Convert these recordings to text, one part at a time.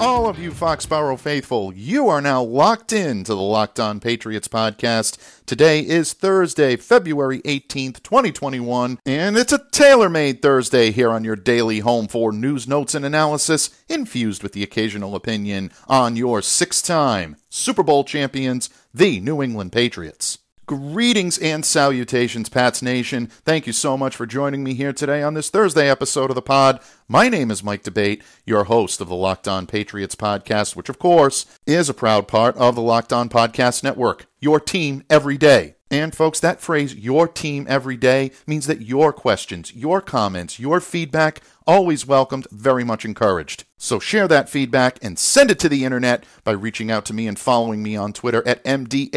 All of you Foxborough faithful. You are now locked in to the Locked On Patriots podcast. Today is Thursday, February 18th, 2021, and it's a tailor made Thursday here on your daily home for news, notes, and analysis, infused with the occasional opinion on your six time Super Bowl champions, the New England Patriots. Greetings and salutations, Pats Nation. Thank you so much for joining me here today on this Thursday episode of the pod. My name is Mike D'Abate, your host of the Locked On Patriots podcast, which, of course, is a proud part of the Locked On Podcast Network, your team every day. And, folks, that phrase, your team every day, means that your questions, your comments, your feedback, always welcomed, very much encouraged. So share that feedback and send it to the internet by reaching out to me and following me on Twitter at MDABATEFPC.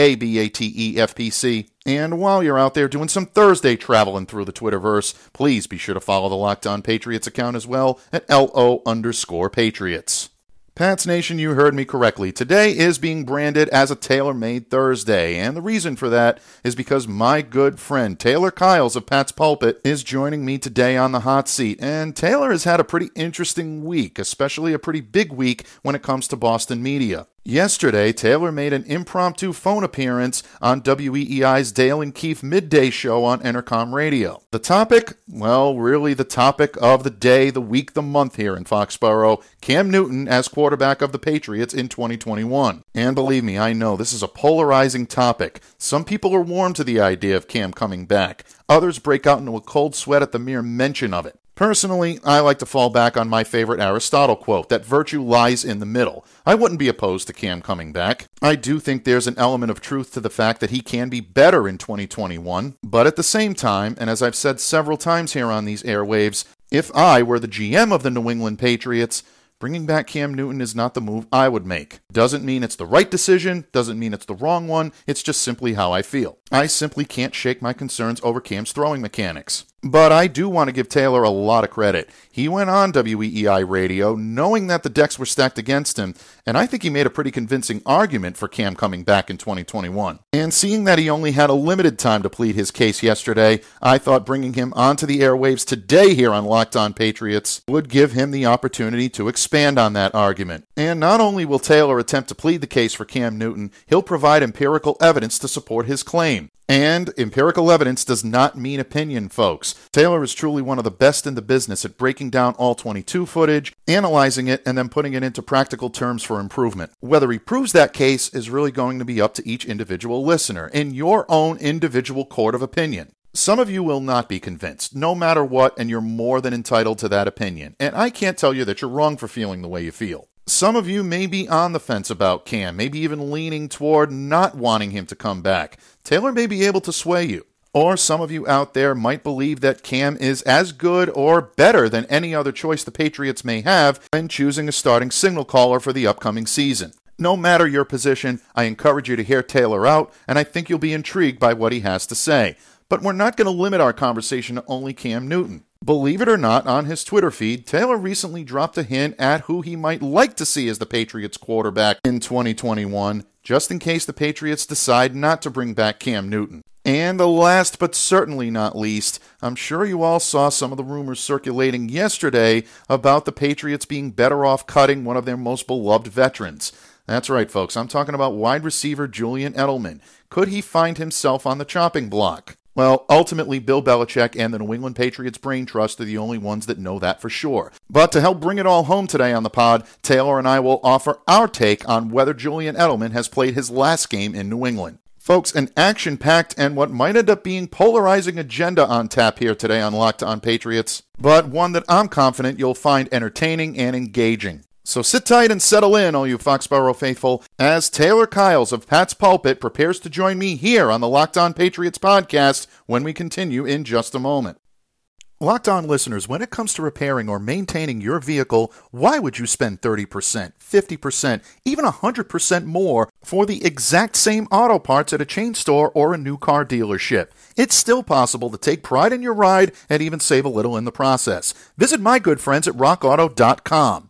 And while you're out there doing some Thursday traveling through the Twitterverse, please be sure to follow the Locked On Patriots account as well at LO underscore Patriots. Pats Nation, you heard me correctly. Today is being branded as a Tailor Made Thursday, and the reason for that is because my good friend Taylor Kyles of Pat's Pulpit is joining me today on the hot seat. And Taylor has had a pretty interesting week, especially a pretty big week when it comes to Boston media. Yesterday, Taylor made an impromptu phone appearance on WEEI's Dale and Keefe midday show on Entercom Radio. The topic? Well, really the topic of the day, the week, the month here in Foxborough Cam Newton as quarterback of the Patriots in 2021. And believe me, I know this is a polarizing topic. Some people are warm to the idea of Cam coming back, others break out into a cold sweat at the mere mention of it. Personally, I like to fall back on my favorite Aristotle quote that virtue lies in the middle. I wouldn't be opposed to Cam coming back. I do think there's an element of truth to the fact that he can be better in 2021, but at the same time, and as I've said several times here on these airwaves, if I were the GM of the New England Patriots, Bringing back Cam Newton is not the move I would make. Doesn't mean it's the right decision, doesn't mean it's the wrong one, it's just simply how I feel. I simply can't shake my concerns over Cam's throwing mechanics. But I do want to give Taylor a lot of credit. He went on WEEI radio knowing that the decks were stacked against him, and I think he made a pretty convincing argument for Cam coming back in 2021. And seeing that he only had a limited time to plead his case yesterday, I thought bringing him onto the airwaves today here on Locked On Patriots would give him the opportunity to expand on that argument. And not only will Taylor attempt to plead the case for Cam Newton, he'll provide empirical evidence to support his claim. And empirical evidence does not mean opinion, folks. Taylor is truly one of the best in the business at breaking down all 22 footage, analyzing it, and then putting it into practical terms for improvement. Whether he proves that case is really going to be up to each individual listener in your own individual court of opinion. Some of you will not be convinced, no matter what, and you're more than entitled to that opinion. And I can't tell you that you're wrong for feeling the way you feel. Some of you may be on the fence about Cam, maybe even leaning toward not wanting him to come back. Taylor may be able to sway you. Or some of you out there might believe that Cam is as good or better than any other choice the Patriots may have when choosing a starting signal caller for the upcoming season. No matter your position, I encourage you to hear Taylor out, and I think you'll be intrigued by what he has to say. But we're not going to limit our conversation to only Cam Newton. Believe it or not, on his Twitter feed, Taylor recently dropped a hint at who he might like to see as the Patriots quarterback in 2021, just in case the Patriots decide not to bring back Cam Newton. And the last but certainly not least, I'm sure you all saw some of the rumors circulating yesterday about the Patriots being better off cutting one of their most beloved veterans. That's right, folks. I'm talking about wide receiver Julian Edelman. Could he find himself on the chopping block? Well, ultimately, Bill Belichick and the New England Patriots Brain Trust are the only ones that know that for sure. But to help bring it all home today on the pod, Taylor and I will offer our take on whether Julian Edelman has played his last game in New England. Folks, an action packed and what might end up being polarizing agenda on tap here today on Locked On Patriots, but one that I'm confident you'll find entertaining and engaging. So sit tight and settle in, all you Foxborough faithful, as Taylor Kyles of Pat's Pulpit prepares to join me here on the Locked On Patriots podcast when we continue in just a moment. Locked on listeners, when it comes to repairing or maintaining your vehicle, why would you spend 30%, 50%, even 100% more for the exact same auto parts at a chain store or a new car dealership? It's still possible to take pride in your ride and even save a little in the process. Visit my good friends at rockauto.com.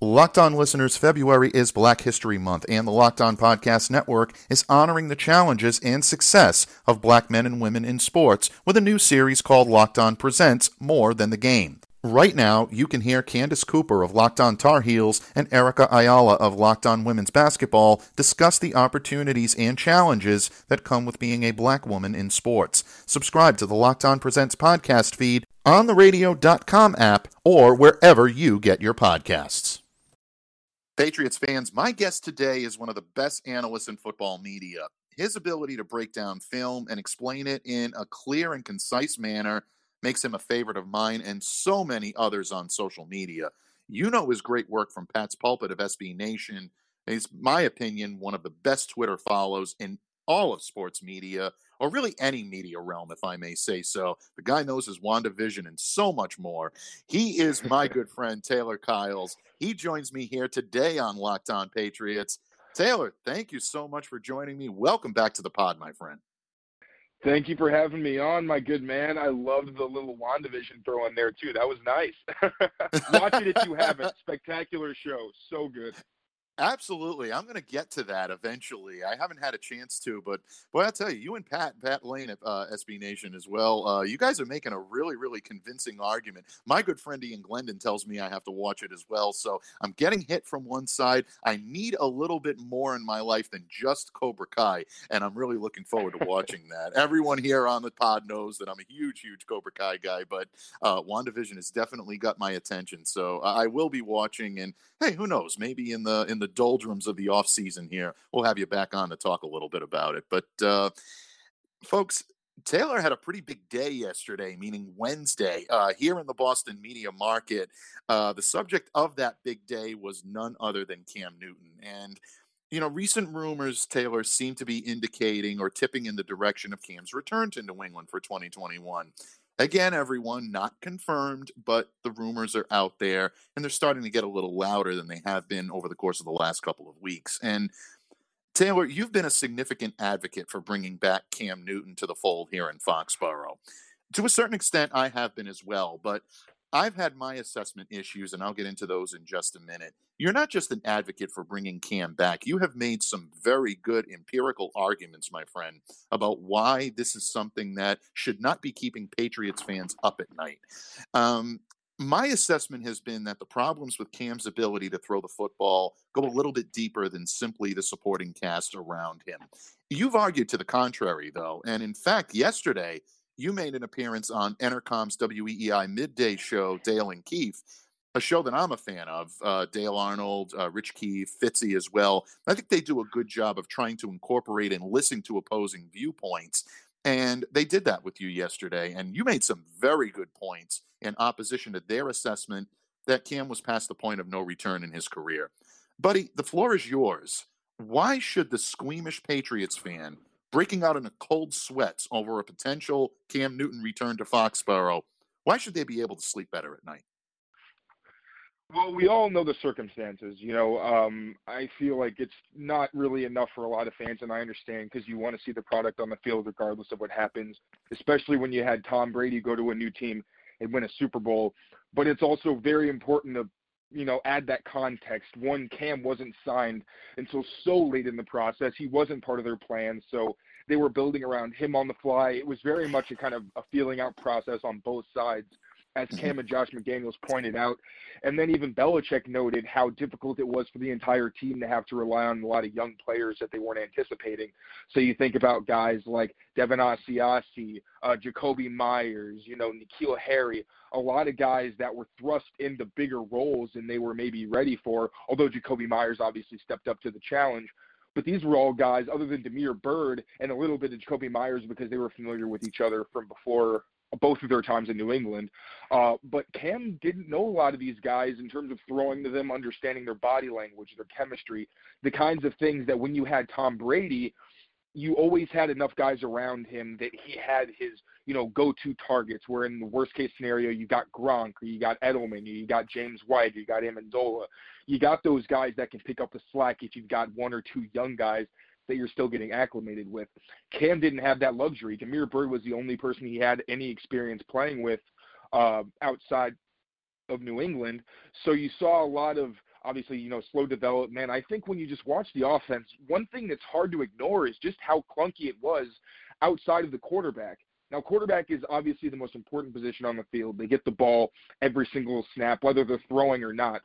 Locked On listeners, February is Black History Month, and the Locked On Podcast Network is honoring the challenges and success of black men and women in sports with a new series called Locked On Presents More Than the Game. Right now, you can hear Candace Cooper of Locked On Tar Heels and Erica Ayala of Locked On Women's Basketball discuss the opportunities and challenges that come with being a black woman in sports. Subscribe to the Locked On Presents podcast feed on the radio.com app or wherever you get your podcasts. Patriots fans, my guest today is one of the best analysts in football media. His ability to break down film and explain it in a clear and concise manner makes him a favorite of mine and so many others on social media. You know his great work from Pat's Pulpit of SB Nation. He's, my opinion, one of the best Twitter follows in all of sports media, or really any media realm, if I may say so. The guy knows his WandaVision and so much more. He is my good friend, Taylor Kyles. He joins me here today on Locked On Patriots. Taylor, thank you so much for joining me. Welcome back to the pod, my friend. Thank you for having me on, my good man. I loved the little WandaVision throw in there too. That was nice. Watch it if you haven't. Spectacular show. So good. Absolutely. I'm going to get to that eventually. I haven't had a chance to, but boy, I'll tell you, you and Pat, Pat Lane at uh, SB Nation as well, uh, you guys are making a really, really convincing argument. My good friend Ian Glendon tells me I have to watch it as well. So I'm getting hit from one side. I need a little bit more in my life than just Cobra Kai, and I'm really looking forward to watching that. Everyone here on the pod knows that I'm a huge, huge Cobra Kai guy, but uh, WandaVision has definitely got my attention. So I will be watching, and hey, who knows? Maybe in the in the doldrums of the off season here, we'll have you back on to talk a little bit about it. But uh, folks, Taylor had a pretty big day yesterday, meaning Wednesday, uh, here in the Boston media market. Uh, the subject of that big day was none other than Cam Newton. And, you know, recent rumors, Taylor, seem to be indicating or tipping in the direction of Cam's return to New England for 2021. Again, everyone, not confirmed, but the rumors are out there and they're starting to get a little louder than they have been over the course of the last couple of weeks. And Taylor, you've been a significant advocate for bringing back Cam Newton to the fold here in Foxborough. To a certain extent, I have been as well, but I've had my assessment issues, and I'll get into those in just a minute. You're not just an advocate for bringing Cam back. You have made some very good empirical arguments, my friend, about why this is something that should not be keeping Patriots fans up at night. Um, my assessment has been that the problems with Cam's ability to throw the football go a little bit deeper than simply the supporting cast around him. You've argued to the contrary, though. And in fact, yesterday, you made an appearance on Entercom's WEEI midday show, Dale and Keefe, a show that I'm a fan of. Uh, Dale Arnold, uh, Rich Keefe, Fitzy as well. I think they do a good job of trying to incorporate and listen to opposing viewpoints. And they did that with you yesterday. And you made some very good points in opposition to their assessment that Cam was past the point of no return in his career. Buddy, the floor is yours. Why should the squeamish Patriots fan breaking out in a cold sweat over a potential Cam Newton return to Foxborough, why should they be able to sleep better at night? Well, we all know the circumstances. You know, um, I feel like it's not really enough for a lot of fans, and I understand because you want to see the product on the field regardless of what happens, especially when you had Tom Brady go to a new team and win a Super Bowl. But it's also very important to, you know, add that context. One, Cam wasn't signed until so late in the process. He wasn't part of their plan, so they were building around him on the fly. It was very much a kind of a feeling out process on both sides as mm-hmm. Cam and Josh McDaniels pointed out. And then even Belichick noted how difficult it was for the entire team to have to rely on a lot of young players that they weren't anticipating. So you think about guys like Devin Asiasi, uh, Jakobi Meyers, you know, N'Keal Harry, a lot of guys that were thrust into bigger roles than they were maybe ready for, although Jakobi Meyers obviously stepped up to the challenge. But these were all guys, other than Damiere Byrd and a little bit of Jakobi Meyers, because they were familiar with each other from before both of their times in New England. Uh, but Cam didn't know a lot of these guys in terms of throwing to them, understanding their body language, their chemistry, the kinds of things that when you had Tom Brady, you always had enough guys around him that he had his, you know, go-to targets. Where in the worst-case scenario, you got Gronk, or you got Edelman, you got James White, you got Amendola. You got those guys that can pick up the slack if you've got one or two young guys that you're still getting acclimated with. Cam didn't have that luxury. Damiere Byrd was the only person he had any experience playing with uh, outside of New England. So you saw a lot of obviously, you know, slow development. I think when you just watch the offense, one thing that's hard to ignore is just how clunky it was outside of the quarterback. Now, quarterback is obviously the most important position on the field. They get the ball every single snap, whether they're throwing or not.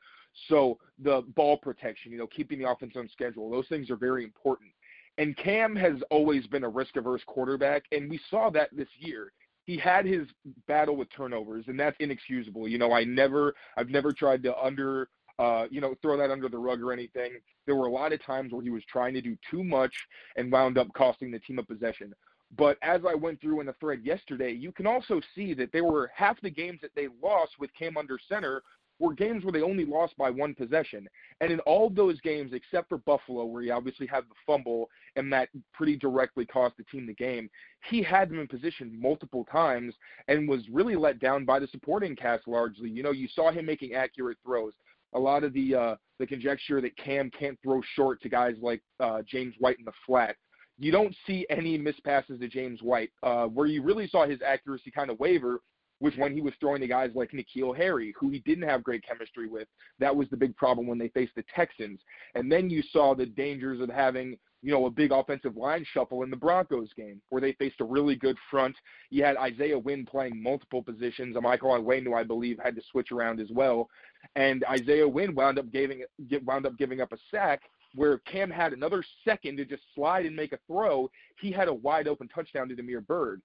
So the ball protection, you know, keeping the offense on schedule, those things are very important. And Cam has always been a risk averse quarterback, and we saw that this year. He had his battle with turnovers, and that's inexcusable. You know, I never, I've never tried to under, uh, you know, throw that under the rug or anything. There were a lot of times where he was trying to do too much and wound up costing the team a possession. But as I went through in the thread yesterday, you can also see that there were half the games that they lost with Cam under center were games where they only lost by one possession. And in all those games, except for Buffalo, where he obviously had the fumble and that pretty directly cost the team the game, he had them in position multiple times and was really let down by the supporting cast largely. You know, you saw him making accurate throws. A lot of the uh, the conjecture that Cam can't throw short to guys like uh, James White in the flat. You don't see any missed passes to James White. Uh, where you really saw his accuracy kind of waver was when he was throwing to guys like N'Keal Harry, who he didn't have great chemistry with. That was the big problem when they faced the Texans. And then you saw the dangers of having, you know, a big offensive line shuffle in the Broncos game, where they faced a really good front. You had Isaiah Wynn playing multiple positions. Michael Onwenu, I believe, had to switch around as well. And Isaiah Wynn wound up giving wound up giving up a sack where Cam had another second to just slide and make a throw, he had a wide open touchdown to Damiere Byrd.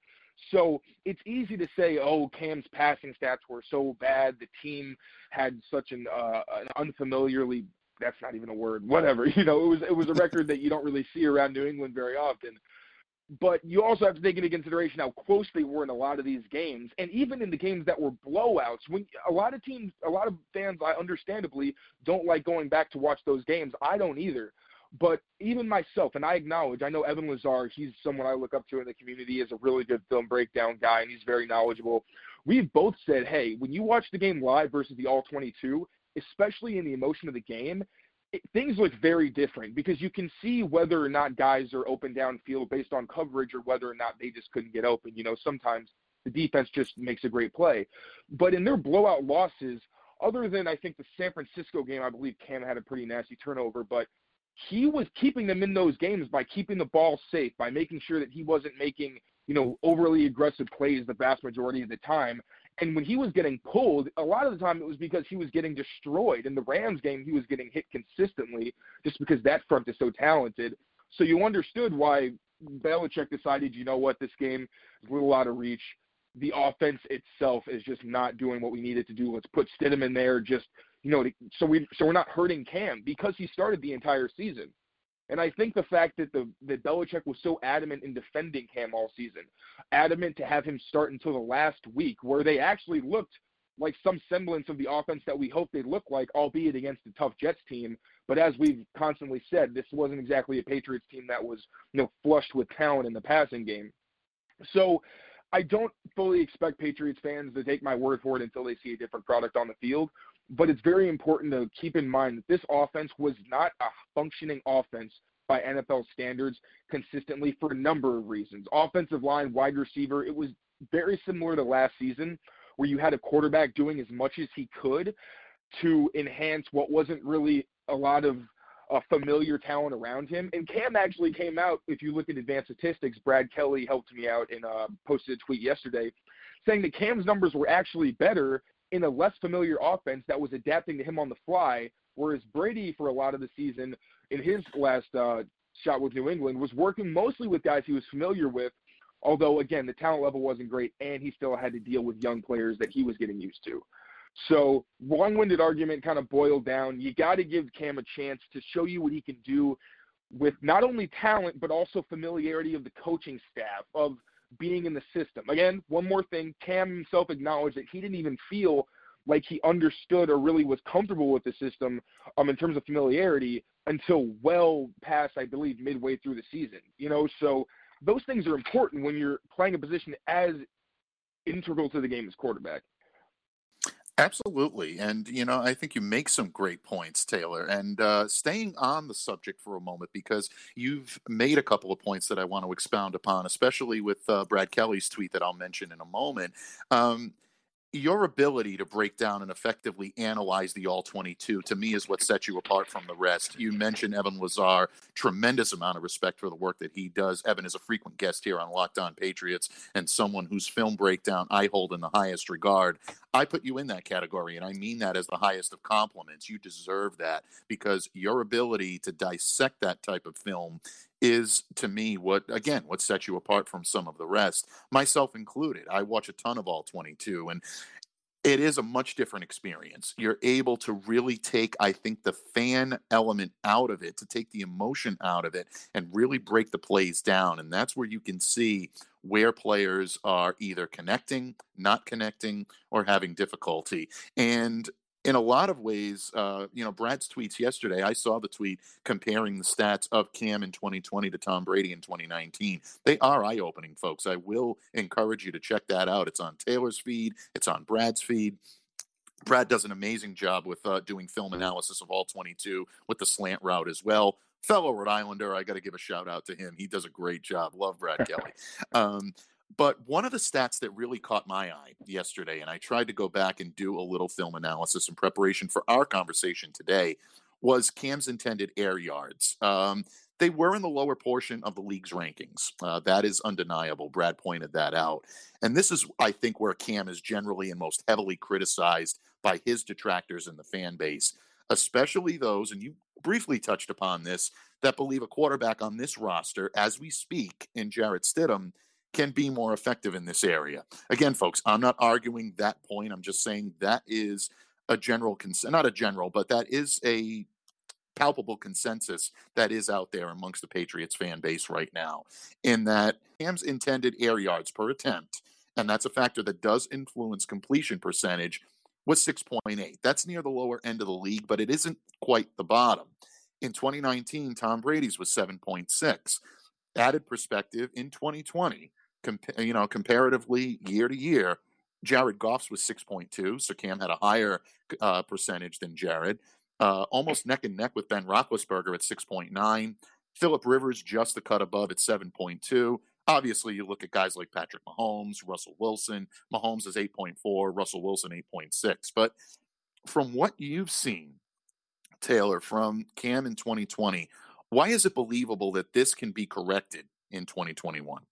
So it's easy to say, oh, Cam's passing stats were so bad. The team had such an, uh, an unfamiliarly that's not even a word. Whatever, you know, it was it was a record that you don't really see around New England very often. But you also have to take into consideration how close they were in a lot of these games, and even in the games that were blowouts. When a lot of teams, a lot of fans, I understandably don't like going back to watch those games. I don't either. But even myself, and I acknowledge, I know Evan Lazar, he's someone I look up to in the community is a really good film breakdown guy, and he's very knowledgeable. We've both said, hey, when you watch the game live versus the All 22, especially in the emotion of the game, it, things look very different because you can see whether or not guys are open downfield based on coverage or whether or not they just couldn't get open. You know, sometimes the defense just makes a great play. But in their blowout losses, other than I think the San Francisco game, I believe Cam had a pretty nasty turnover, but he was keeping them in those games by keeping the ball safe, by making sure that he wasn't making, you know, overly aggressive plays the vast majority of the time. And when he was getting pulled, a lot of the time it was because he was getting destroyed. In the Rams game, he was getting hit consistently just because that front is so talented. So you understood why Belichick decided, you know what, this game is a little out of reach. The offense itself is just not doing what we needed to do. Let's put Stidham in there just you know, so we so we're not hurting Cam because he started the entire season. And I think the fact that the that Belichick was so adamant in defending Cam all season, adamant to have him start until the last week, where they actually looked like some semblance of the offense that we hoped they'd look like, albeit against a tough Jets team. But as we've constantly said, this wasn't exactly a Patriots team that was, you know, flushed with talent in the passing game. So I don't fully expect Patriots fans to take my word for it until they see a different product on the field. But it's very important to keep in mind that this offense was not a functioning offense by NFL standards consistently for a number of reasons. Offensive line, wide receiver, it was very similar to last season where you had a quarterback doing as much as he could to enhance what wasn't really a lot of uh, familiar talent around him. And Cam actually came out, if you look at advanced statistics, Brad Kelly helped me out and uh, posted a tweet yesterday saying that Cam's numbers were actually better in a less familiar offense that was adapting to him on the fly, whereas Brady, for a lot of the season, in his last uh, shot with New England, was working mostly with guys he was familiar with. Although, again, the talent level wasn't great, and he still had to deal with young players that he was getting used to. So, long-winded argument kind of boiled down. You got to give Cam a chance to show you what he can do with not only talent but also familiarity of the coaching staff of being in the system. Again, one more thing, Cam himself acknowledged that he didn't even feel like he understood or really was comfortable with the system um, in terms of familiarity until well past, I believe, midway through the season. You know, so those things are important when you're playing a position as integral to the game as quarterback. Absolutely. And, you know, I think you make some great points, Taylor. And uh, staying on the subject for a moment, because you've made a couple of points that I want to expound upon, especially with uh, Brad Kelly's tweet that I'll mention in a moment. Um, your ability to break down and effectively analyze the all 22 to me is what sets you apart from the rest. You mentioned Evan Lazar, tremendous amount of respect for the work that he does. Evan is a frequent guest here on Locked On Patriots and someone whose film breakdown I hold in the highest regard. I put you in that category, and I mean that as the highest of compliments. You deserve that because your ability to dissect that type of film is to me what again what sets you apart from some of the rest myself included. I watch a ton of all 22 and it is a much different experience. You're able to really take i think the fan element out of it to take the emotion out of it and really break the plays down and that's where you can see where players are either connecting not connecting or having difficulty. And in a lot of ways, uh, you know, Brad's tweets yesterday, I saw the tweet comparing the stats of Cam in 2020 to Tom Brady in 2019. They are eye opening, folks. I will encourage you to check that out. It's on Taylor's feed, it's on Brad's feed. Brad does an amazing job with uh, doing film analysis of all 22 with the slant route as well. Fellow Rhode Islander, I got to give a shout out to him. He does a great job. Love Brad Kelly. Um, but one of the stats that really caught my eye yesterday, and I tried to go back and do a little film analysis in preparation for our conversation today, was Cam's intended air yards. Um, they were in the lower portion of the league's rankings. Uh, that is undeniable. Brad pointed that out. And this is, I think, where Cam is generally and most heavily criticized by his detractors in the fan base, especially those, and you briefly touched upon this, that believe a quarterback on this roster, as we speak, in Jarrett Stidham, can be more effective in this area. Again, folks, I'm not arguing that point. I'm just saying that is a general consent, not a general, but that is a palpable consensus that is out there amongst the Patriots fan base right now. In that Cam's intended air yards per attempt, and that's a factor that does influence completion percentage, was 6.8. That's near the lower end of the league, but it isn't quite the bottom. In 2019, Tom Brady's was 7.6. Added perspective in 2020, compa- you know, comparatively year to year, Jared Goff's was 6.2, so Cam had a higher uh, percentage than Jared. Uh, almost neck and neck with Ben Roethlisberger at 6.9. Philip Rivers just a cut above at 7.2. Obviously, you look at guys like Patrick Mahomes, Russell Wilson. Mahomes is 8.4, Russell Wilson 8.6. But from what you've seen, Taylor, from Cam in 2020, why is it believable that this can be corrected in 2021?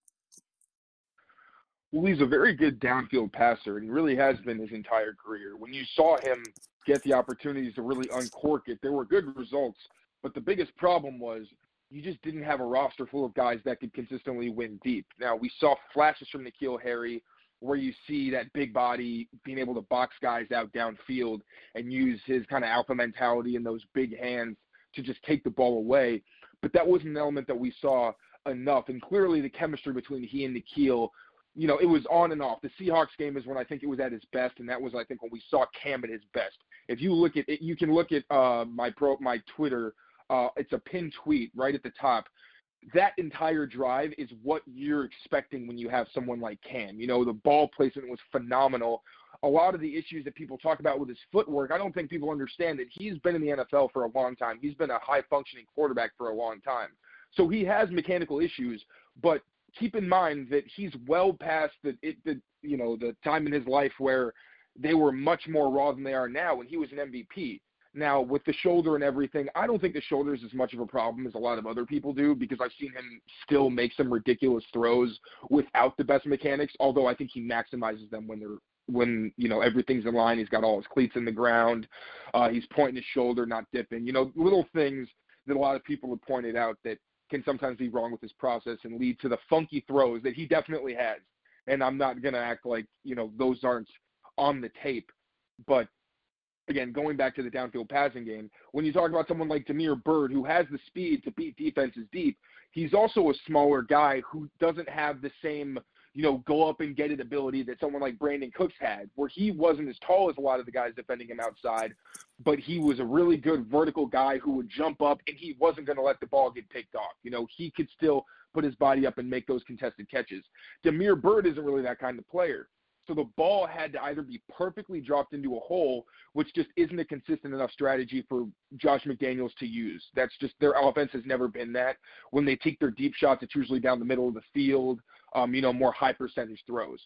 Well, he's a very good downfield passer, and he really has been his entire career. When you saw him get the opportunities to really uncork it, there were good results. But the biggest problem was you just didn't have a roster full of guys that could consistently win deep. Now, we saw flashes from N'Keal Harry where you see that big body being able to box guys out downfield and use his kind of alpha mentality and those big hands to just take the ball away. But that wasn't an element that we saw enough. And clearly, the chemistry between he and N'Keal you know, it was on and off. The Seahawks game is when I think it was at its best, and that was I think when we saw Cam at his best. If you look at it, you can look at uh, my pro my Twitter. Uh, it's a pinned tweet right at the top. that entire drive is what you're expecting when you have someone like Cam. You know, the ball placement was phenomenal. A lot of the issues that people talk about with his footwork, I don't think people understand that he's been in the NFL for a long time. He's been a high functioning quarterback for a long time. So he has mechanical issues, but keep in mind that he's well past the, it, the you know the time in his life where they were much more raw than they are now when he was an MVP. Now, with the shoulder and everything, I don't think the shoulder is as much of a problem as a lot of other people do because I've seen him still make some ridiculous throws without the best mechanics, although I think he maximizes them when they're when you know everything's in line. He's got all his cleats in the ground. Uh, he's pointing his shoulder, not dipping. You know, little things that a lot of people have pointed out that can sometimes be wrong with his process and lead to the funky throws that he definitely has. And I'm not gonna act like you know those aren't on the tape, but again, going back to the downfield passing game, when you talk about someone like Damiere Byrd, who has the speed to beat defenses deep, he's also a smaller guy who doesn't have the same, you know, go up and get it ability that someone like Brandin Cooks had, where he wasn't as tall as a lot of the guys defending him outside, but he was a really good vertical guy who would jump up and he wasn't going to let the ball get picked off. You know, he could still put his body up and make those contested catches. Damiere Byrd isn't really that kind of player. So the ball had to either be perfectly dropped into a hole, which just isn't a consistent enough strategy for Josh McDaniels to use. That's just their offense has never been that. When they take their deep shots, it's usually down the middle of the field, um, you know, more high percentage throws.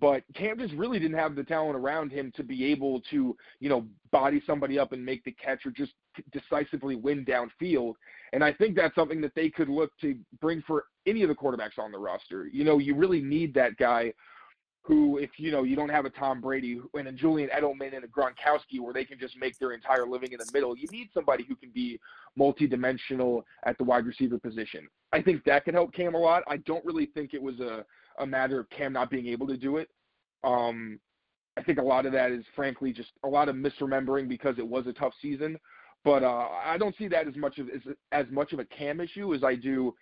But Cam just really didn't have the talent around him to be able to, you know, body somebody up and make the catch or just decisively win downfield. And I think that's something that they could look to bring for any of the quarterbacks on the roster. You know, you really need that guy who, if you know, you don't have a Tom Brady and a Julian Edelman and a Gronkowski where they can just make their entire living in the middle, you need somebody who can be multidimensional at the wide receiver position. I think that could help Cam a lot. I don't really think it was a, a matter of Cam not being able to do it. Um, I think a lot of that is frankly just a lot of misremembering because it was a tough season. But uh, I don't see that as much of as, as much of a Cam issue as I do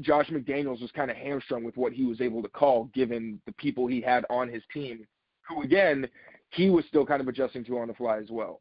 Josh McDaniels was kind of hamstrung with what he was able to call, given the people he had on his team, who again he was still kind of adjusting to on the fly as well.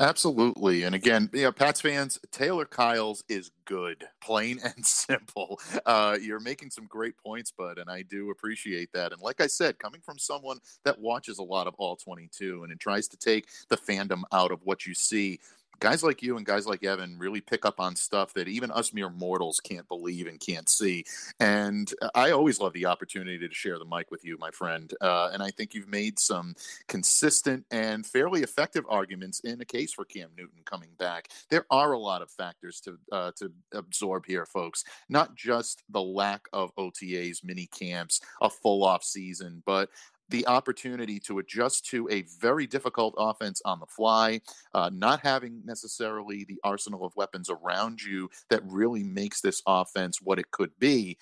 Absolutely. And again, you know, Pats fans, Taylor Kyles is good, plain and simple. Uh, you're making some great points, bud, and I do appreciate that. And like I said, coming from someone that watches a lot of all 22 and it tries to take the fandom out of what you see, guys like you and guys like Evan really pick up on stuff that even us mere mortals can't believe and can't see. And I always love the opportunity to share the mic with you, my friend. Uh, and I think you've made some consistent and fairly effective arguments in a case for Cam Newton coming back. There are a lot of factors to uh, to absorb here, folks. Not just the lack of OTAs, mini camps, a full off season, but the opportunity to adjust to a very difficult offense on the fly, uh, not having necessarily the arsenal of weapons around you that really makes this offense what it could be,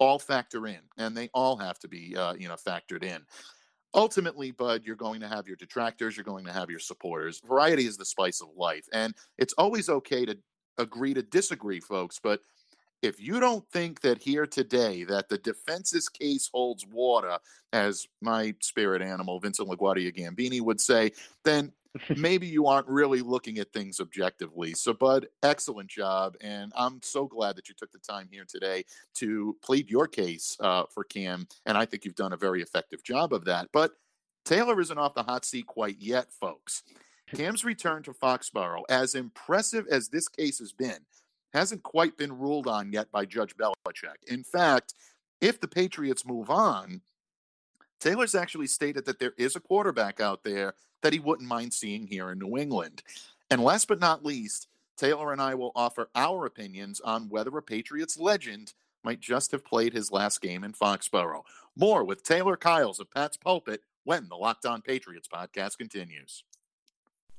all factor in, and they all have to be, uh, you know, factored in. Ultimately, Bud, you're going to have your detractors, you're going to have your supporters. Variety is the spice of life, and it's always okay to agree to disagree, folks, but if you don't think that here today that the defense's case holds water, as my spirit animal Vincent LaGuardia Gambini would say, then maybe you aren't really looking at things objectively. So, Bud, excellent job, and I'm so glad that you took the time here today to plead your case uh, for Cam, and I think you've done a very effective job of that. But Taylor isn't off the hot seat quite yet, folks. Cam's return to Foxborough, as impressive as this case has been, hasn't quite been ruled on yet by Judge Belichick. In fact, if the Patriots move on, Taylor's actually stated that there is a quarterback out there that he wouldn't mind seeing here in New England. And last but not least, Taylor and I will offer our opinions on whether a Patriots legend might just have played his last game in Foxborough. More with Taylor Kyles of Pat's Pulpit when the Locked On Patriots podcast continues.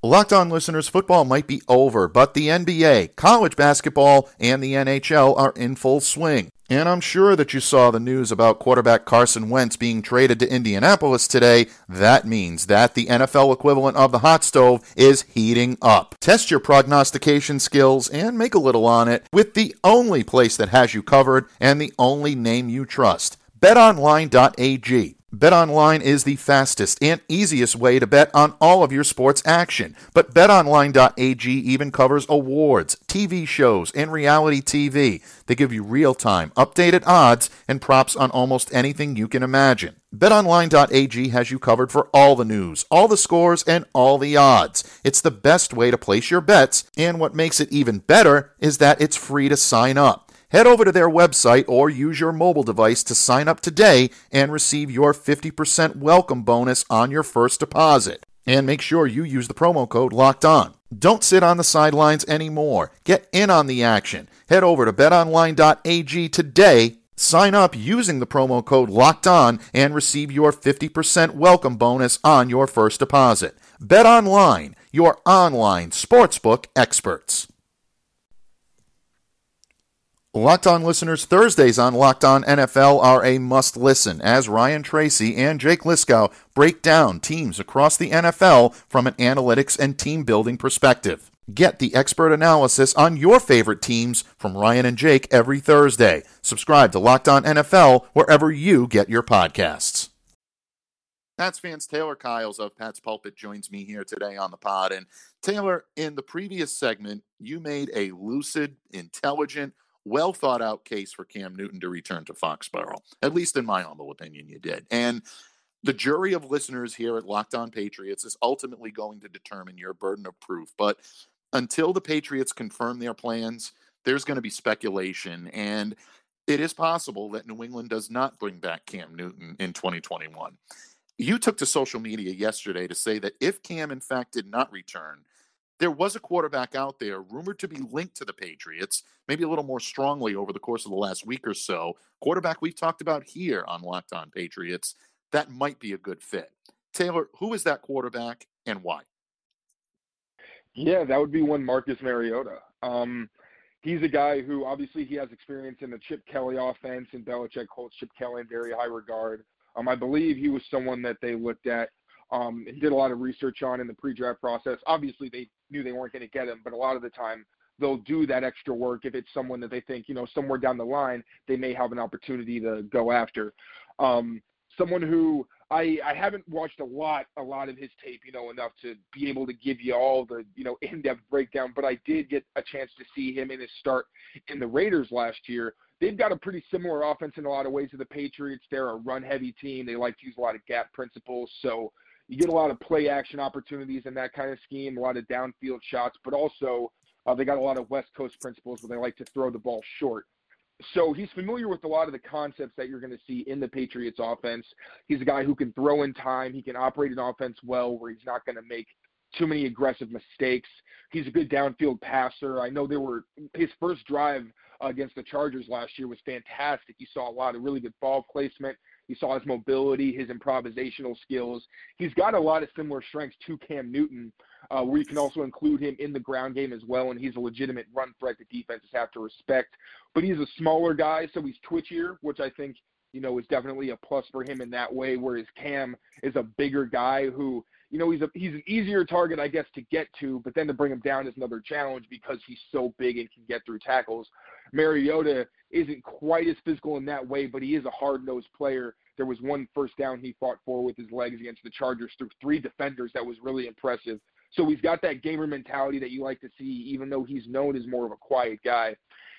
Locked on listeners, football might be over, but the NBA, college basketball, and the NHL are in full swing. And I'm sure that you saw the news about quarterback Carson Wentz being traded to Indianapolis today. That means that the NFL equivalent of the hot stove is heating up. Test your prognostication skills and make a little on it with the only place that has you covered and the only name you trust. BetOnline.ag. BetOnline is the fastest and easiest way to bet on all of your sports action. But betonline.ag even covers awards, TV shows, and reality TV. They give you real-time, updated odds and props on almost anything you can imagine. BetOnline.ag has you covered for all the news, all the scores, and all the odds. It's the best way to place your bets, and what makes it even better is that it's free to sign up. Head over to their website or use your mobile device to sign up today and receive your 50% welcome bonus on your first deposit. And make sure you use the promo code LOCKED ON. Don't sit on the sidelines anymore. Get in on the action. Head over to betonline.ag today. Sign up using the promo code LOCKED ON and receive your 50% welcome bonus on your first deposit. Bet Online, your online sportsbook experts. Locked On listeners, Thursdays on Locked On NFL are a must listen as Ryan Tracy and Jake Liskow break down teams across the NFL from an analytics and team building perspective. Get the expert analysis on your favorite teams from Ryan and Jake every Thursday. Subscribe to Locked On NFL wherever you get your podcasts. Pats fans, Taylor Kyles of Pat's Pulpit joins me here today on the pod. And Taylor, in the previous segment, you made a lucid, intelligent, well thought out case for Cam Newton to return to Foxborough. At least in my humble opinion, you did. And the jury of listeners here at Locked On Patriots is ultimately going to determine your burden of proof. But until the Patriots confirm their plans, there's going to be speculation. And it is possible that New England does not bring back Cam Newton in 2021. You took to social media yesterday to say that if Cam, in fact, did not return, there was a quarterback out there rumored to be linked to the Patriots, maybe a little more strongly over the course of the last week or so. Quarterback we've talked about here on Locked On Patriots, that might be a good fit. Taylor, who is that quarterback and why? Yeah, that would be one Marcus Mariota. Um, he's a guy who obviously he has experience in the Chip Kelly offense, and Belichick holds Chip Kelly in very high regard. Um, I believe he was someone that they looked at um, he did a lot of research on in the pre-draft process. Obviously, they knew they weren't going to get him, but a lot of the time they'll do that extra work if it's someone that they think, you know, somewhere down the line they may have an opportunity to go after. Um, someone who I, I haven't watched a lot a lot of his tape, you know, enough to be able to give you all the you know in-depth breakdown. But I did get a chance to see him in his start in the Raiders last year. They've got a pretty similar offense in a lot of ways to the Patriots. They're a run-heavy team. They like to use a lot of gap principles. So you get a lot of play action opportunities in that kind of scheme, a lot of downfield shots, but also uh, they got a lot of West Coast principles where they like to throw the ball short. So he's familiar with a lot of the concepts that you're going to see in the Patriots offense. He's a guy who can throw in time. He can operate an offense well where he's not going to make too many aggressive mistakes. He's a good downfield passer. I know there were his first drive against the Chargers last year was fantastic. You saw a lot of really good ball placement. You saw his mobility, his improvisational skills. He's got a lot of similar strengths to Cam Newton, uh, where you can also include him in the ground game as well, and he's a legitimate run threat that defenses have to respect. But he's a smaller guy, so he's twitchier, which I think you know is definitely a plus for him in that way. Whereas Cam is a bigger guy who you know, he's a he's an easier target, I guess, to get to, but then to bring him down is another challenge because he's so big and can get through tackles. Mariota isn't quite as physical in that way, but he is a hard-nosed player. There was one first down he fought for with his legs against the Chargers through three defenders that was really impressive. So he's got that gamer mentality that you like to see, even though he's known as more of a quiet guy.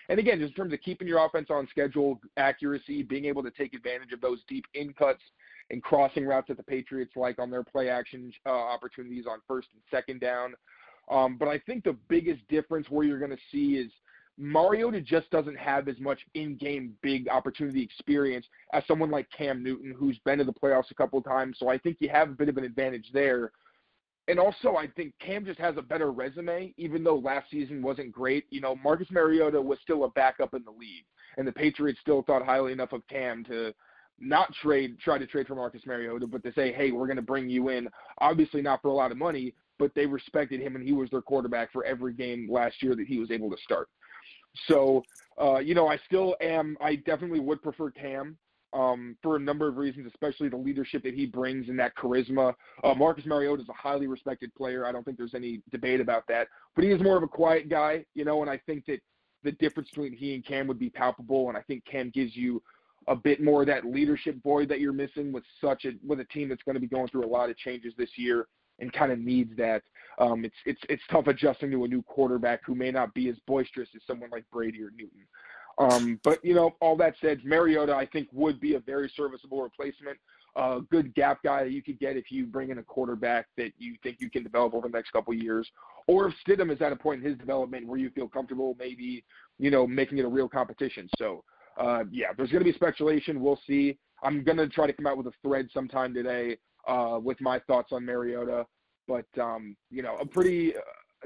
And again, just in terms of keeping your offense on schedule, accuracy, being able to take advantage of those deep in cuts and crossing routes that the Patriots like on their play action uh, opportunities on first and second down. Um, but I think the biggest difference where you're going to see is Mariota just doesn't have as much in-game big opportunity experience as someone like Cam Newton, who's been to the playoffs a couple of times. So I think you have a bit of an advantage there. And also, I think Cam just has a better resume, even though last season wasn't great. You know, Marcus Mariota was still a backup in the league, and the Patriots still thought highly enough of Cam to not trade, try to trade for Marcus Mariota, but to say, hey, we're going to bring you in. Obviously, not for a lot of money, but they respected him, and he was their quarterback for every game last year that he was able to start. So, uh, you know, I still am. I definitely would prefer Cam um, for a number of reasons, especially the leadership that he brings and that charisma. Uh, Marcus Mariota is a highly respected player. I don't think there's any debate about that. But he is more of a quiet guy, you know, and I think that the difference between he and Cam would be palpable. And I think Cam gives you a bit more of that leadership void that you're missing with such a with a team that's going to be going through a lot of changes this year and kind of needs that. Um, it's it's it's tough adjusting to a new quarterback who may not be as boisterous as someone like Brady or Newton. Um, but you know, all that said, Mariota I think would be a very serviceable replacement, a uh, good gap guy that you could get if you bring in a quarterback that you think you can develop over the next couple of years, or if Stidham is at a point in his development where you feel comfortable, maybe you know making it a real competition. So uh, yeah, there's going to be speculation. We'll see. I'm going to try to come out with a thread sometime today uh, with my thoughts on Mariota. But um, you know, a pretty uh,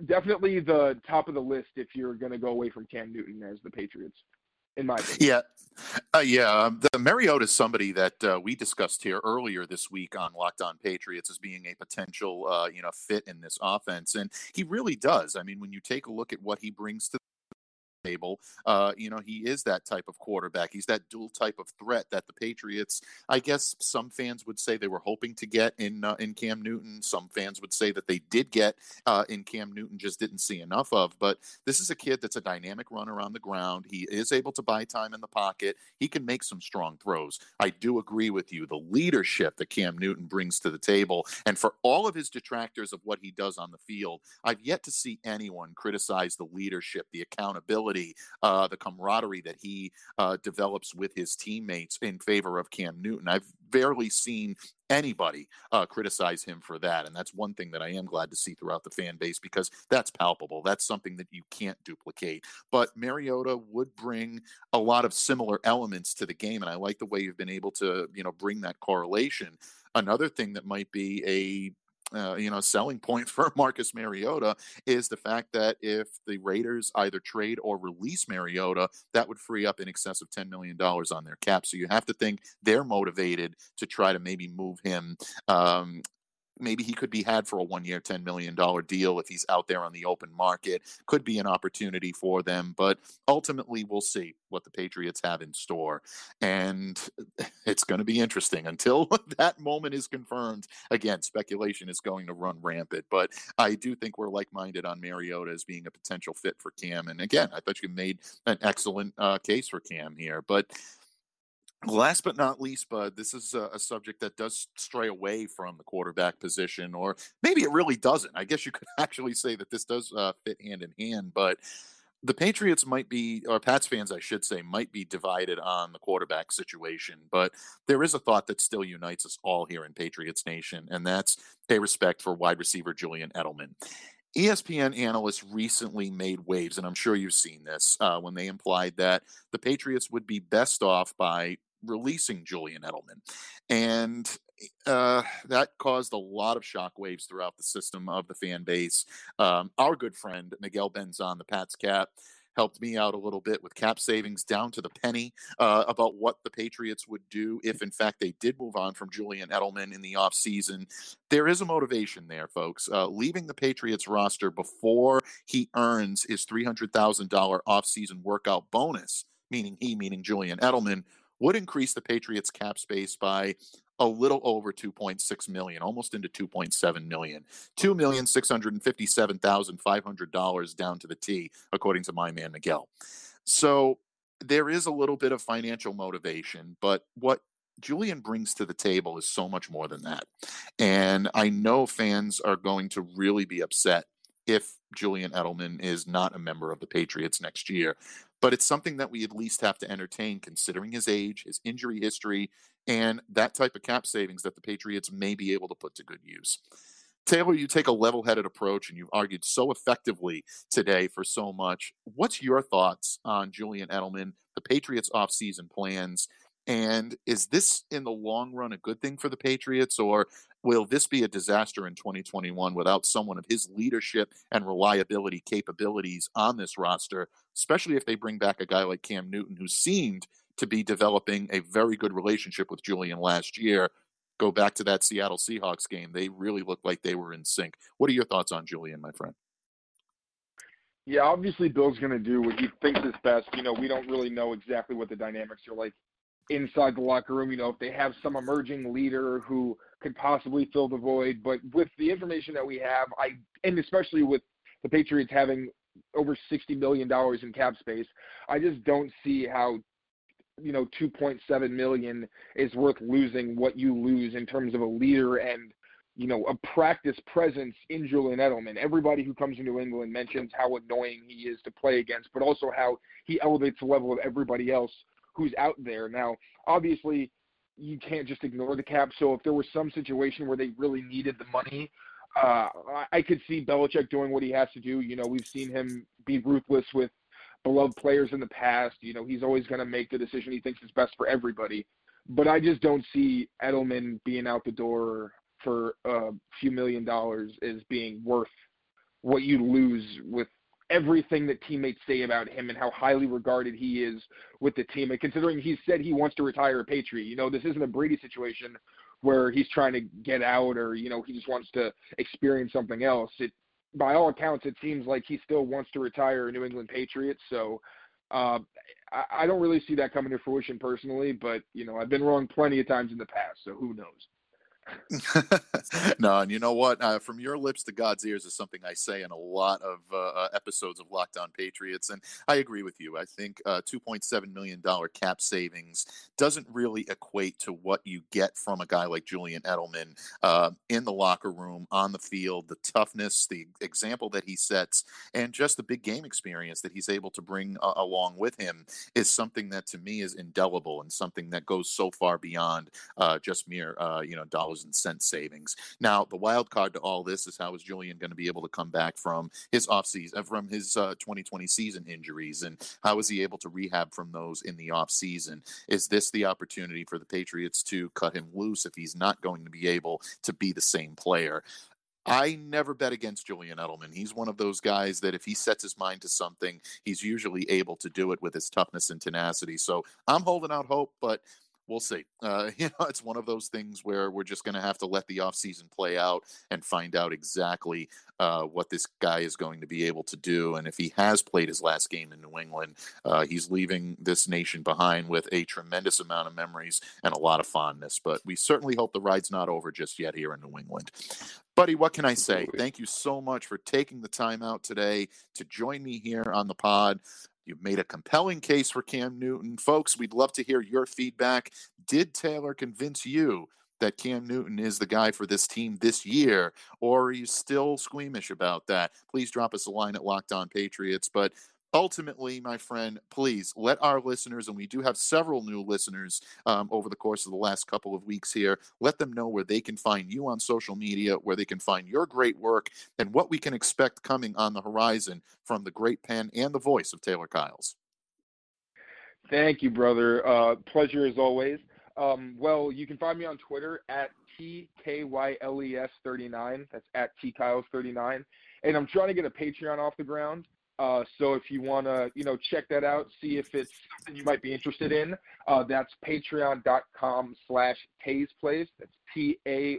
definitely the top of the list if you're going to go away from Cam Newton as the Patriots. In my opinion. Yeah, uh, yeah. Um, the Mariota is somebody that uh, we discussed here earlier this week on Locked On Patriots as being a potential, uh, you know, fit in this offense, and he really does. I mean, when you take a look at what he brings to table. Uh, you know, he is that type of quarterback. He's that dual type of threat that the Patriots, I guess, some fans would say they were hoping to get in uh, in Cam Newton. Some fans would say that they did get uh, in Cam Newton, just didn't see enough of. But this is a kid that's a dynamic runner on the ground. He is able to buy time in the pocket. He can make some strong throws. I do agree with you. The leadership that Cam Newton brings to the table, and for all of his detractors of what he does on the field, I've yet to see anyone criticize the leadership, the accountability uh, the camaraderie that he uh, develops with his teammates in favor of Cam Newton. I've barely seen anybody uh, criticize him for that. And that's one thing that I am glad to see throughout the fan base because that's palpable. That's something that you can't duplicate. But Mariota would bring a lot of similar elements to the game. And I like the way you've been able to, you know, bring that correlation. Another thing that might be a uh, you know selling point for Marcus Mariota is the fact that if the Raiders either trade or release Mariota, that would free up in excess of ten million dollars on their cap. So you have to think they're motivated to try to maybe move him um, maybe he could be had for a one year, $10 million deal if he's out there on the open market. Could be an opportunity for them, but ultimately we'll see what the Patriots have in store. And it's going to be interesting until that moment is confirmed. Again, speculation is going to run rampant, but I do think we're like minded on Mariota as being a potential fit for Cam. And again, I thought you made an excellent uh, case for Cam here, but Last but not least, Bud, this is a, a, subject that does stray away from the quarterback position, or maybe it really doesn't. I guess you could actually say that this does uh, fit hand in hand, but the Patriots might be, or Pats fans, I should say, might be divided on the quarterback situation. But there is a thought that still unites us all here in Patriots Nation, and that's a respect for wide receiver Julian Edelman. ESPN analysts recently made waves, and I'm sure you've seen this, uh, when they implied that the Patriots would be best off by releasing Julian Edelman. And uh, that caused a lot of shockwaves throughout the system of the fan base. Um, our good friend Miguel Benzan, the Pats cap, helped me out a little bit with cap savings down to the penny uh, about what the Patriots would do if, in fact, they did move on from Julian Edelman in the offseason. There is a motivation there, folks. Uh, leaving the Patriots roster before he earns his $300,000 offseason workout bonus, meaning he, meaning Julian Edelman, would increase the Patriots cap space by a little over 2.6 million, almost into 2.7 million. $2,657,500 down to the T, according to my man Miguel. So there is a little bit of financial motivation, but what Julian brings to the table is so much more than that. And I know fans are going to really be upset if Julian Edelman is not a member of the Patriots next year but it's something that we at least have to entertain considering his age, his injury history, and that type of cap savings that the Patriots may be able to put to good use. Taylor, you take a level headed approach and you've argued so effectively today for so much. What's your thoughts on Julian Edelman, the Patriots offseason plans, and is this in the long run a good thing for the Patriots, or will this be a disaster in 2021 without someone of his leadership and reliability capabilities on this roster, especially if they bring back a guy like Cam Newton, who seemed to be developing a very good relationship with Julian last year? Go back to that Seattle Seahawks game. They really looked like they were in sync. What are your thoughts on Julian, my friend? Yeah, obviously Bill's going to do what he thinks is best. You know, we don't really know exactly what the dynamics are like inside the locker room. You know, if they have some emerging leader who could possibly fill the void, but with the information that we have, I and especially with the Patriots having over sixty million dollars in cap space, I just don't see how you know 2.7 million is worth losing what you lose in terms of a leader and you know a practice presence in Julian Edelman. Everybody who comes to New England mentions how annoying he is to play against, but also how he elevates the level of everybody else who's out there. Now, obviously, you can't just ignore the cap. So if there was some situation where they really needed the money, uh, I could see Belichick doing what he has to do. You know, we've seen him be ruthless with beloved players in the past. You know, he's always going to make the decision he thinks is best for everybody. But I just don't see Edelman being out the door for a few million dollars as being worth what you lose with everything that teammates say about him and how highly regarded he is with the team. And considering he said he wants to retire a Patriot, you know, this isn't a Brady situation where he's trying to get out or, you know, he just wants to experience something else. It by all accounts, it seems like he still wants to retire a New England Patriot, So uh, I, I don't really see that coming to fruition personally, but you know I've been wrong plenty of times in the past, so who knows? no, and you know what? Uh, from your lips to God's ears is something I say in a lot of uh, uh episodes of Locked On Patriots, and I agree with you. I think uh, $2.7 million cap savings doesn't really equate to what you get from a guy like Julian Edelman uh, in the locker room, on the field, the toughness, the example that he sets, and just the big game experience that he's able to bring uh, along with him is something that to me is indelible and something that goes so far beyond just mere, you know, dollars dollars and cent savings. Now, the wild card to all this is how is Julian going to be able to come back from his offseason, uh, from his uh, 2020 season injuries, and how is he able to rehab from those in the offseason? Is this the opportunity for the Patriots to cut him loose if he's not going to be able to be the same player? I never bet against Julian Edelman. He's one of those guys that if he sets his mind to something, he's usually able to do it with his toughness and tenacity. So I'm holding out hope, but we'll see. Uh, you know, it's one of those things where we're just going to have to let the offseason play out and find out exactly uh, what this guy is going to be able to do. And if he has played his last game in New England, uh, he's leaving this nation behind with a tremendous amount of memories and a lot of fondness. But we certainly hope the ride's not over just yet here in New England. Buddy, what can I say? Thank you so much for taking the time out today to join me here on the pod. You've made a compelling case for Cam Newton. Folks, we'd love to hear your feedback. Did Taylor convince you that Cam Newton is the guy for this team this year, or are you still squeamish about that? Please drop us a line at Locked On Patriots. But ultimately, my friend, please let our listeners, and we do have several new listeners um, over the course of the last couple of weeks here, let them know where they can find you on social media, where they can find your great work, and what we can expect coming on the horizon from the great pen and the voice of Taylor Kyles. Thank you, brother. Uh, pleasure as always. Um, well, you can find me on Twitter at TKYLES39. That's at TKyles39. And I'm trying to get a Patreon off the ground. Uh, so if you want to, you know, check that out, see if it's something you might be interested in, uh, that's patreon.com slash Place. That's T-A-Y-S-P-L-A-C-E.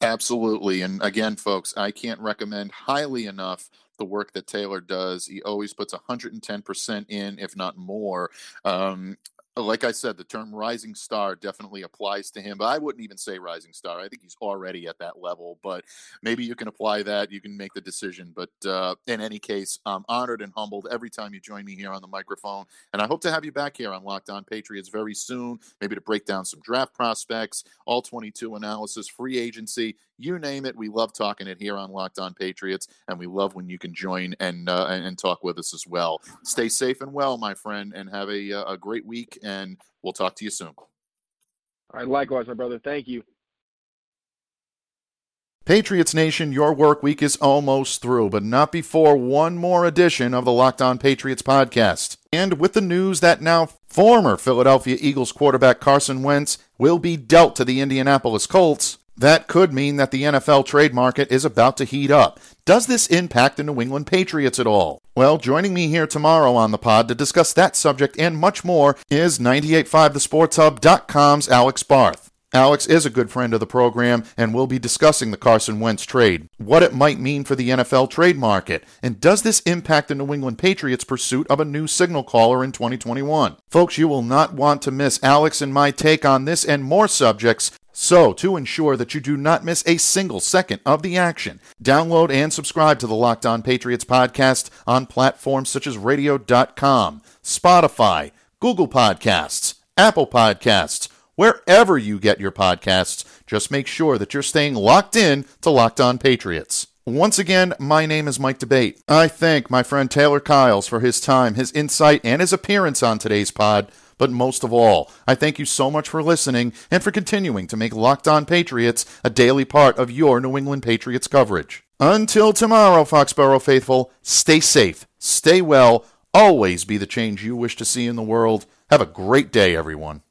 Absolutely. And again, folks, I can't recommend highly enough the work that Taylor does. He always puts 110% in, if not more. Um, like I said, the term rising star definitely applies to him, but I wouldn't even say rising star. I think he's already at that level, but maybe you can apply that. You can make the decision. But uh, in any case, I'm honored and humbled every time you join me here on the microphone. And I hope to have you back here on Locked On Patriots very soon, maybe to break down some draft prospects, all 22 analysis, free agency, you name it. We love talking it here on Locked On Patriots, and we love when you can join and uh, and talk with us as well. Stay safe and well, my friend, and have a uh, a great week. And we'll talk to you soon. All right, likewise, my brother. Thank you. Patriots Nation, your work week is almost through, but not before one more edition of the Locked On Patriots podcast. And with the news that now former Philadelphia Eagles quarterback Carson Wentz will be dealt to the Indianapolis Colts, that could mean that the NFL trade market is about to heat up. Does this impact the New England Patriots at all? Well, joining me here tomorrow on the pod to discuss that subject and much more is 985thesportshub.com's Alex Barth. Alex is a good friend of the program and will be discussing the Carson Wentz trade, what it might mean for the NFL trade market, and does this impact the New England Patriots' pursuit of a new signal caller in 2021? Folks, you will not want to miss Alex and my take on this and more subjects So, to ensure that you do not miss a single second of the action, download and subscribe to the Locked On Patriots podcast on platforms such as radio.com, Spotify, Google Podcasts, Apple Podcasts, wherever you get your podcasts. Just make sure that you're staying locked in to Locked On Patriots. Once again, my name is Mike D'Abate. I thank my friend Taylor Kyles for his time, his insight, and his appearance on today's pod. But most of all, I thank you so much for listening and for continuing to make Locked On Patriots a daily part of your New England Patriots coverage. Until tomorrow, Foxborough faithful, stay safe, stay well, always be the change you wish to see in the world. Have a great day, everyone.